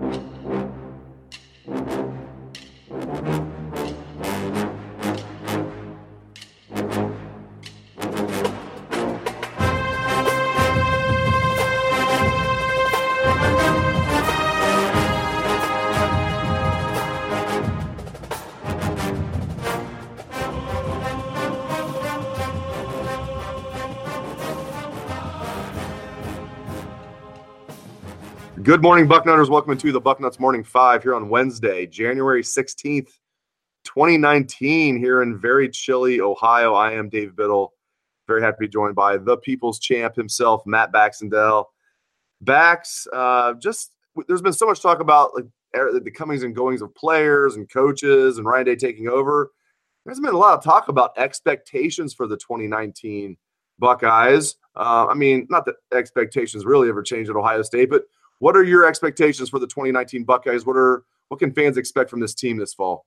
you Good morning, Bucknutters. Welcome to the Bucknuts Morning Five here on Wednesday, January 16th, 2019, here in very chilly Ohio. I am Dave Biddle. Very happy to be joined by the people's champ himself, Matt Baxendale. Bax, uh, just there's been so much talk about like er, the comings and goings of players and coaches and Ryan Day taking over. There's been a lot of talk about expectations for the 2019 Buckeyes. Uh, I mean, not that expectations really ever change at Ohio State, but what are your expectations for the 2019 Buckeyes? What are what can fans expect from this team this fall?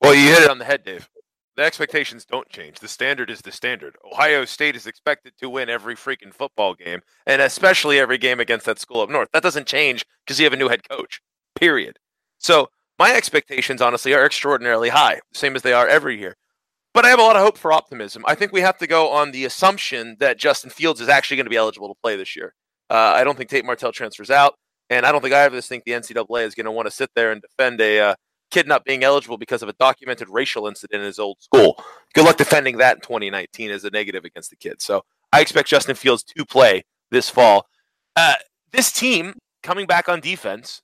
Well, you hit it on the head, Dave. The expectations don't change. The standard is the standard. Ohio State is expected to win every freaking football game, and especially every game against that school up north. That doesn't change because you have a new head coach. Period. So my expectations, honestly, are extraordinarily high, same as they are every year. But I have a lot of hope for optimism. I think we have to go on the assumption that Justin Fields is actually going to be eligible to play this year. Uh, I don't think Tate Martell transfers out. And I don't think I ever think the NCAA is going to want to sit there and defend a uh, kid not being eligible because of a documented racial incident in his old school. Good luck defending that in 2019 as a negative against the kid. So I expect Justin Fields to play this fall. Uh, this team coming back on defense,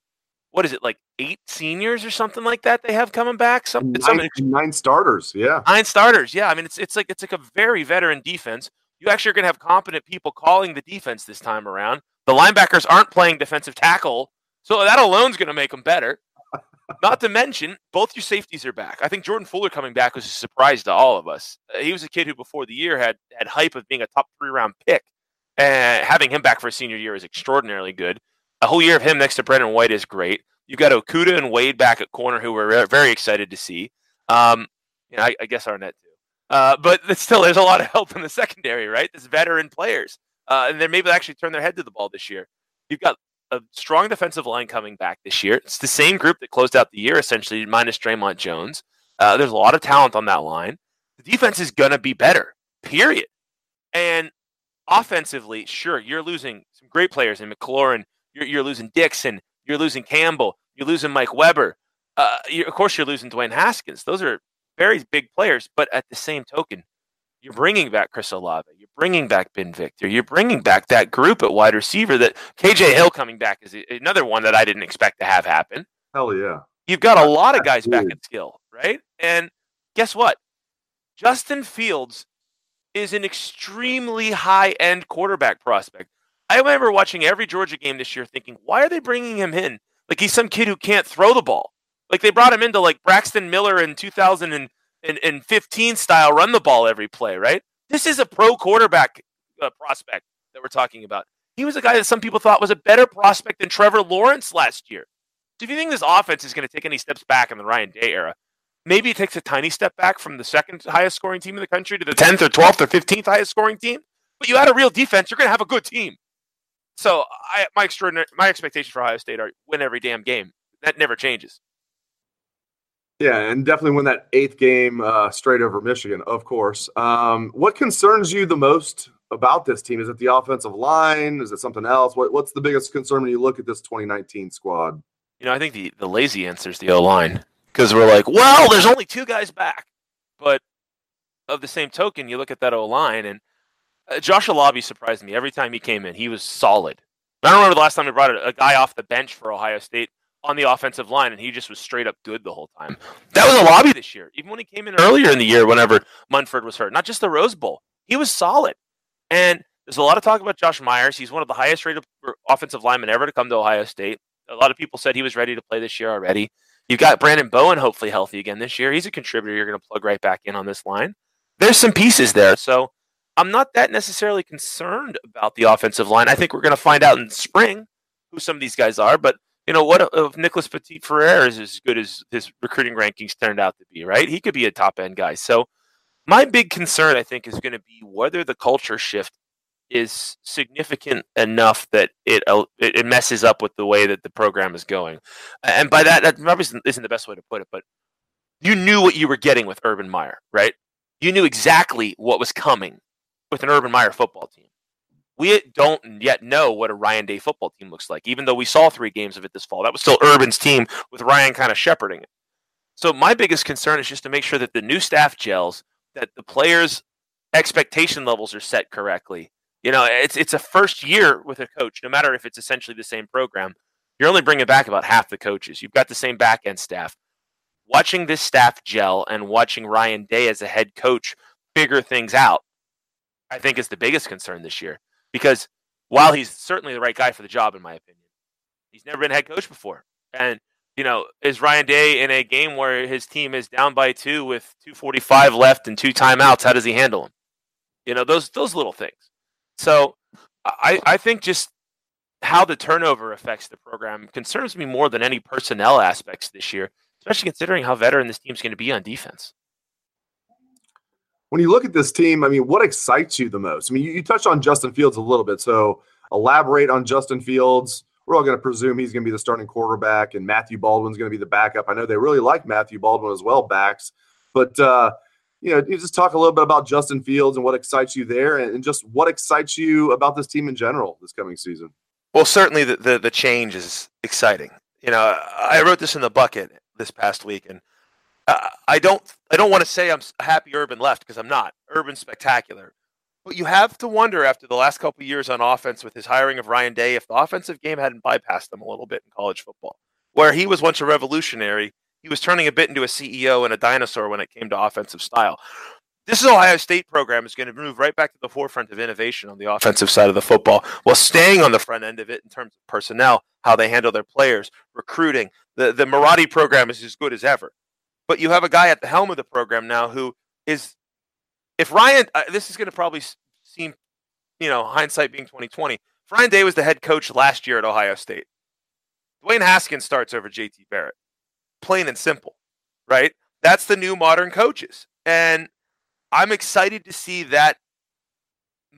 what is it like eight seniors or something like that they have coming back? Some, nine, nine starters, yeah, nine starters, yeah. I mean, it's it's like it's like a very veteran defense. You actually are going to have competent people calling the defense this time around. The linebackers aren't playing defensive tackle, so that alone is going to make them better. Not to mention, both your safeties are back. I think Jordan Fuller coming back was a surprise to all of us. He was a kid who, before the year, had had hype of being a top three round pick, and having him back for a senior year is extraordinarily good. A whole year of him next to Brendon White is great. You've got Okudah and Wade back at corner, who we're very excited to see. Um, you know, I, I guess Arnette too. Uh, but still, there's a lot of help in the secondary, right? There's veteran players uh, and then maybe they'll actually turn their head to the ball this year. You've got a strong defensive line coming back this year. It's the same group that closed out the year essentially, minus Dre'Mont Jones. Uh, there's a lot of talent on that line. The defense is going to be better, period. And offensively, sure, you're losing some great players in McLaurin. You're, you're losing Dixon. You're losing Campbell. You're losing Mike Weber. Uh, of course, you're losing Dwayne Haskins. Those are very big players. But at the same token, you're bringing back Chris Olave. You're bringing back Ben Victor. You're bringing back that group at wide receiver. That KJ Hill coming back is another one that I didn't expect to have happen. Hell yeah! You've got a lot of guys back at skill, right? And guess what? Justin Fields is an extremely high end quarterback prospect. I remember watching every Georgia game this year, thinking, why are they bringing him in? Like he's some kid who can't throw the ball. Like they brought him into like Braxton Miller in 2000 and in, in 15 style run the ball every play, right? This is a pro quarterback uh, prospect that we're talking about. He was a guy that some people thought was a better prospect than Trevor Lawrence last year. So if you think this offense is going to take any steps back in the Ryan Day era, maybe it takes a tiny step back from the second highest scoring team in the country to the 10th or 12th or 15th highest scoring team. But you add a real defense, you're going to have a good team. So I, my extraordinary, my expectations for Ohio State are win every damn game. That never changes. Yeah, and definitely win that eighth game uh, straight over Michigan, of course. Um, what concerns you the most about this team? Is it the offensive line? Is it something else? What, what's the biggest concern when you look at this 2019 squad? You know, I think the, the lazy answer is the O line because we're like, well, there's only two guys back. But of the same token, you look at that O line, and uh, Josh surprised me every time he came in. He was solid. I don't remember the last time we brought a, a guy off the bench for Ohio State on the offensive line, and he just was straight up good the whole time. That was Alabi this year. Even when he came in earlier in the year, whenever Munford was hurt, not just the Rose Bowl, he was solid. And there's a lot of talk about Josh Myers. He's one of the highest rated offensive linemen ever to come to Ohio State. A lot of people said he was ready to play this year already. You've got Branden Bowen hopefully healthy again this year. He's a contributor you're going to plug right back in on this line. There's some pieces there. So I'm not that necessarily concerned about the offensive line. I think we're going to find out in spring who some of these guys are, but you know, what if Nicholas Petit Frere is as good as his recruiting rankings turned out to be, right? He could be a top end guy. So my big concern, I think, is going to be whether the culture shift is significant enough that it it messes up with the way that the program is going. And by that, that probably isn't the best way to put it, but you knew what you were getting with Urban Meyer, right? You knew exactly what was coming with an Urban Meyer football team. We don't yet know what a Ryan Day football team looks like, even though we saw three games of it this fall. That was still Urban's team with Ryan kind of shepherding it. So my biggest concern is just to make sure that the new staff gels, that the players' expectation levels are set correctly. You know, it's it's a first year with a coach, no matter if it's essentially the same program. You're only bringing back about half the coaches. You've got the same back end staff watching this staff gel and watching Ryan Day as a head coach figure things out, I think is the biggest concern this year. Because while he's certainly the right guy for the job, in my opinion, he's never been head coach before. And, you know, is Ryan Day in a game where his team is down by two with 245 left and two timeouts? How does he handle them? You know, those those little things. So I, I think just how the turnover affects the program concerns me more than any personnel aspects this year especially considering how veteran this team's going to be on defense. When you look at this team, I mean, what excites you the most? I mean, you, you touched on Justin Fields a little bit, so elaborate on Justin Fields. We're all going to presume he's going to be the starting quarterback, and Matthew Baldwin's going to be the backup. I know they really like Matthew Baldwin as well, Bax, but uh, you know, you just talk a little bit about Justin Fields and what excites you there, and, and just what excites you about this team in general this coming season. Well, certainly the, the, the change is exciting. You know, I wrote this in the bucket this past week, and uh, I don't I don't want to say I'm happy Urban left because I'm not. Urban's spectacular, but you have to wonder after the last couple years on offense with his hiring of Ryan Day if the offensive game hadn't bypassed him a little bit in college football, where he was once a revolutionary. He was turning a bit into a CEO and a dinosaur when it came to offensive style. This is Ohio State program is going to move right back to the forefront of innovation on the offensive side of the football, while staying on the front end of it in terms of personnel, how they handle their players, recruiting. The the Marotti program is as good as ever, but you have a guy at the helm of the program now who is, if Ryan, uh, this is going to probably seem, you know, hindsight being twenty twenty. Ryan Day was the head coach last year at Ohio State. Dwayne Haskins starts over JT Barrett, plain and simple, right? That's the new modern coaches, and I'm excited to see that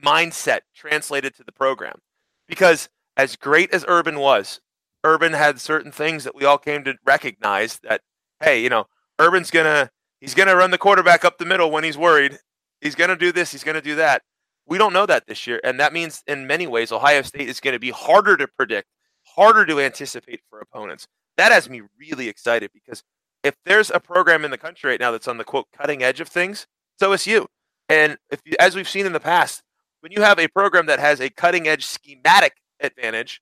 mindset translated to the program because as great as Urban was, Urban had certain things that we all came to recognize that hey, you know, Urban's to he's to run the quarterback up the middle when he's worried. He's to do this, he's to do that. We don't know that this year, and that means in many ways Ohio State is going to be harder to predict, harder to anticipate for opponents. That has me really excited because if there's a program in the country right now that's on the quote cutting edge of things, so is you. And if you, as we've seen in the past, when you have a program that has a cutting edge schematic advantage,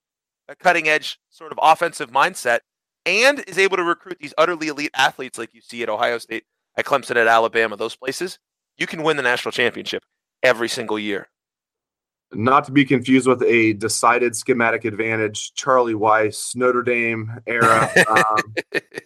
a cutting edge sort of offensive mindset, and is able to recruit these utterly elite athletes like you see at Ohio State, at Clemson, at Alabama, those places, you can win the national championship every single year not to be confused with a decided schematic advantage, Charlie Weis, Notre Dame era. Um,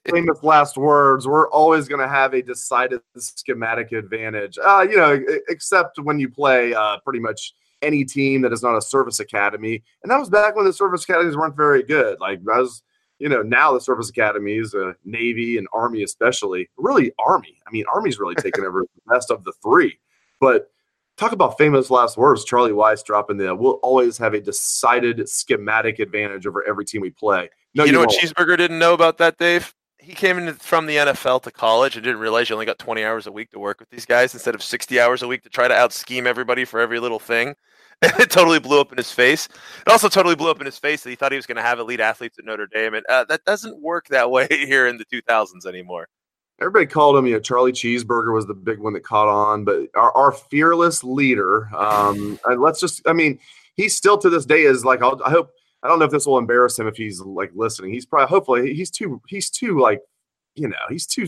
famous last words. We're always going to have a decided schematic advantage, uh, you know, except when you play uh, pretty much any team that is not a service academy. And that was back when the service academies weren't very good. Like, I was, you know, now the service academies, uh, Navy and Army especially, really Army. I mean, Army's really taken over the best of the three. But talk about famous last words. Charlie Weis dropping the we'll always have a decided schematic advantage over every team we play. No, you, you know won't. what Cheeseburger didn't know about that, Dave? He came in from the NFL to college and didn't realize you only got 20 hours a week to work with these guys instead of 60 hours a week to try to out scheme everybody for every little thing. it totally blew up in his face. It also totally blew up in his face that he thought he was going to have elite athletes at Notre Dame, and uh, that doesn't work that way here in the 2000s anymore everybody called him, you know, Charlie Cheeseburger was the big one that caught on, but our, our fearless leader, um, and let's just, I mean, he's still to this day is like, I'll, I hope, I don't know if this will embarrass him if he's like listening. He's probably, hopefully, he's too, he's too like, you know, he's too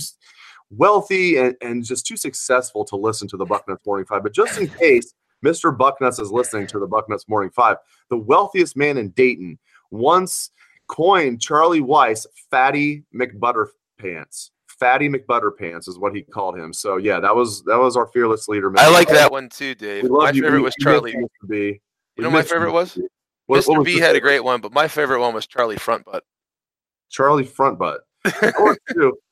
wealthy and, and just too successful to listen to the Bucknuts Morning Five. But just in case Mr. Bucknuts is listening to the Bucknuts Morning Five, the wealthiest man in Dayton once coined Charlie Weis Fatty McButterpants. Fatty McButterpants is what he called him. So yeah, that was that was our fearless leader. I like that one too, Dave. My you. favorite was Charlie. Mr. B. You know my favorite was? What, Mr. What was B had a great one, but my favorite one was Charlie Frontbutt. Charlie Frontbutt.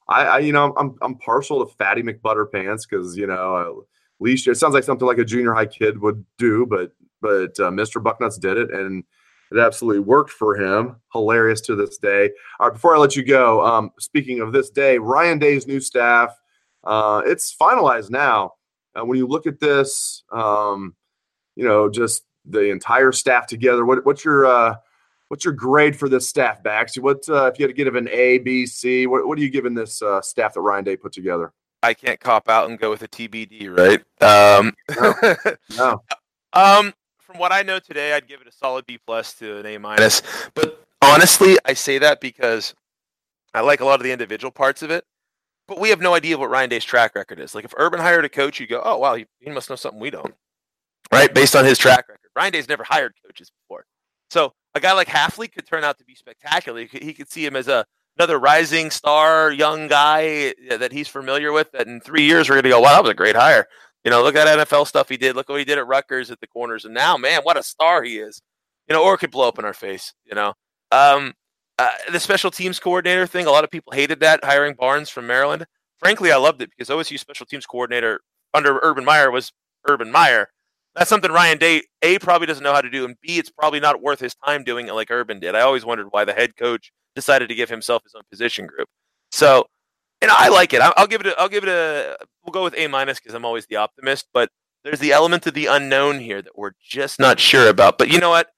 I, I, you know, I'm I'm partial to Fatty McButterpants because you know, least it sounds like something like a junior high kid would do, but but uh, Mr. Bucknuts did it, and it absolutely worked for him. Hilarious to this day. All right, before I let you go, um, speaking of this day, Ryan Day's new staff, uh, it's finalized now. Uh, when you look at this, um, you know, just the entire staff together. What, what's your uh, what's your grade for this staff, Bax? What uh, if you had to give an A, B, C? What, what are you giving this uh, staff that Ryan Day put together? I can't cop out and go with a TBD, right? Um, no. no. um, from what I know today, I'd give it a solid B plus to an A minus. But honestly, I say that because I like a lot of the individual parts of it. But we have no idea what Ryan Day's track record is. Like if Urban hired a coach, you go, "Oh wow, he, he must know something we don't." Right, based on his track record. Ryan Day's never hired coaches before, so a guy like Hafley could turn out to be spectacular. He could, he could see him as a another rising star, young guy that he's familiar with. That in three years we're going to go, wow, that was a great hire. You know, look at that NFL stuff he did. Look what he did at Rutgers at the corners, and now, man, what a star he is. You know, or it could blow up in our face. You know, um, uh, the special teams coordinator thing. A lot of people hated that hiring Barnes from Maryland. Frankly, I loved it because OSU special teams coordinator under Urban Meyer was Urban Meyer. That's something Ryan Day A probably doesn't know how to do, and B it's probably not worth his time doing it like Urban did. I always wondered why the head coach decided to give himself his own position group. So, and I like it. I'll give it. A, I'll give it a. We'll go with A minus because I'm always the optimist. But there's the element of the unknown here that we're just not sure about. But you know what?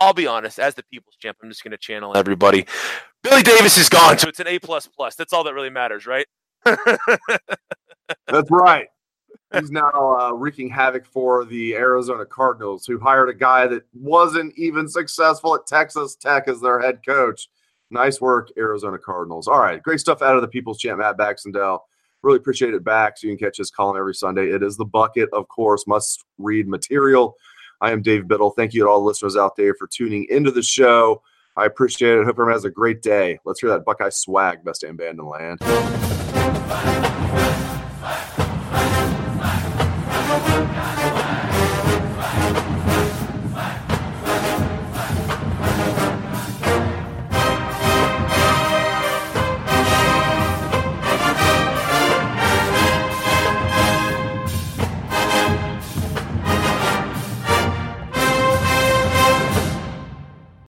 I'll be honest. As the people's champ, I'm just going to channel everybody. Billy Davis is gone, so it's an A plus plus. That's all that really matters, right? That's right. He's now uh, wreaking havoc for the Arizona Cardinals, who hired a guy that wasn't even successful at Texas Tech as their head coach. Nice work, Arizona Cardinals. All right, great stuff out of the People's Champ, Matt Baxendale. Really appreciate it. So you can catch his column every Sunday. It is the bucket, of course, must read material. I am Dave Biddle. Thank you to all the listeners out there for tuning into the show. I appreciate it. Hope everyone has a great day. Let's hear that Buckeye swag, best damn band in the land.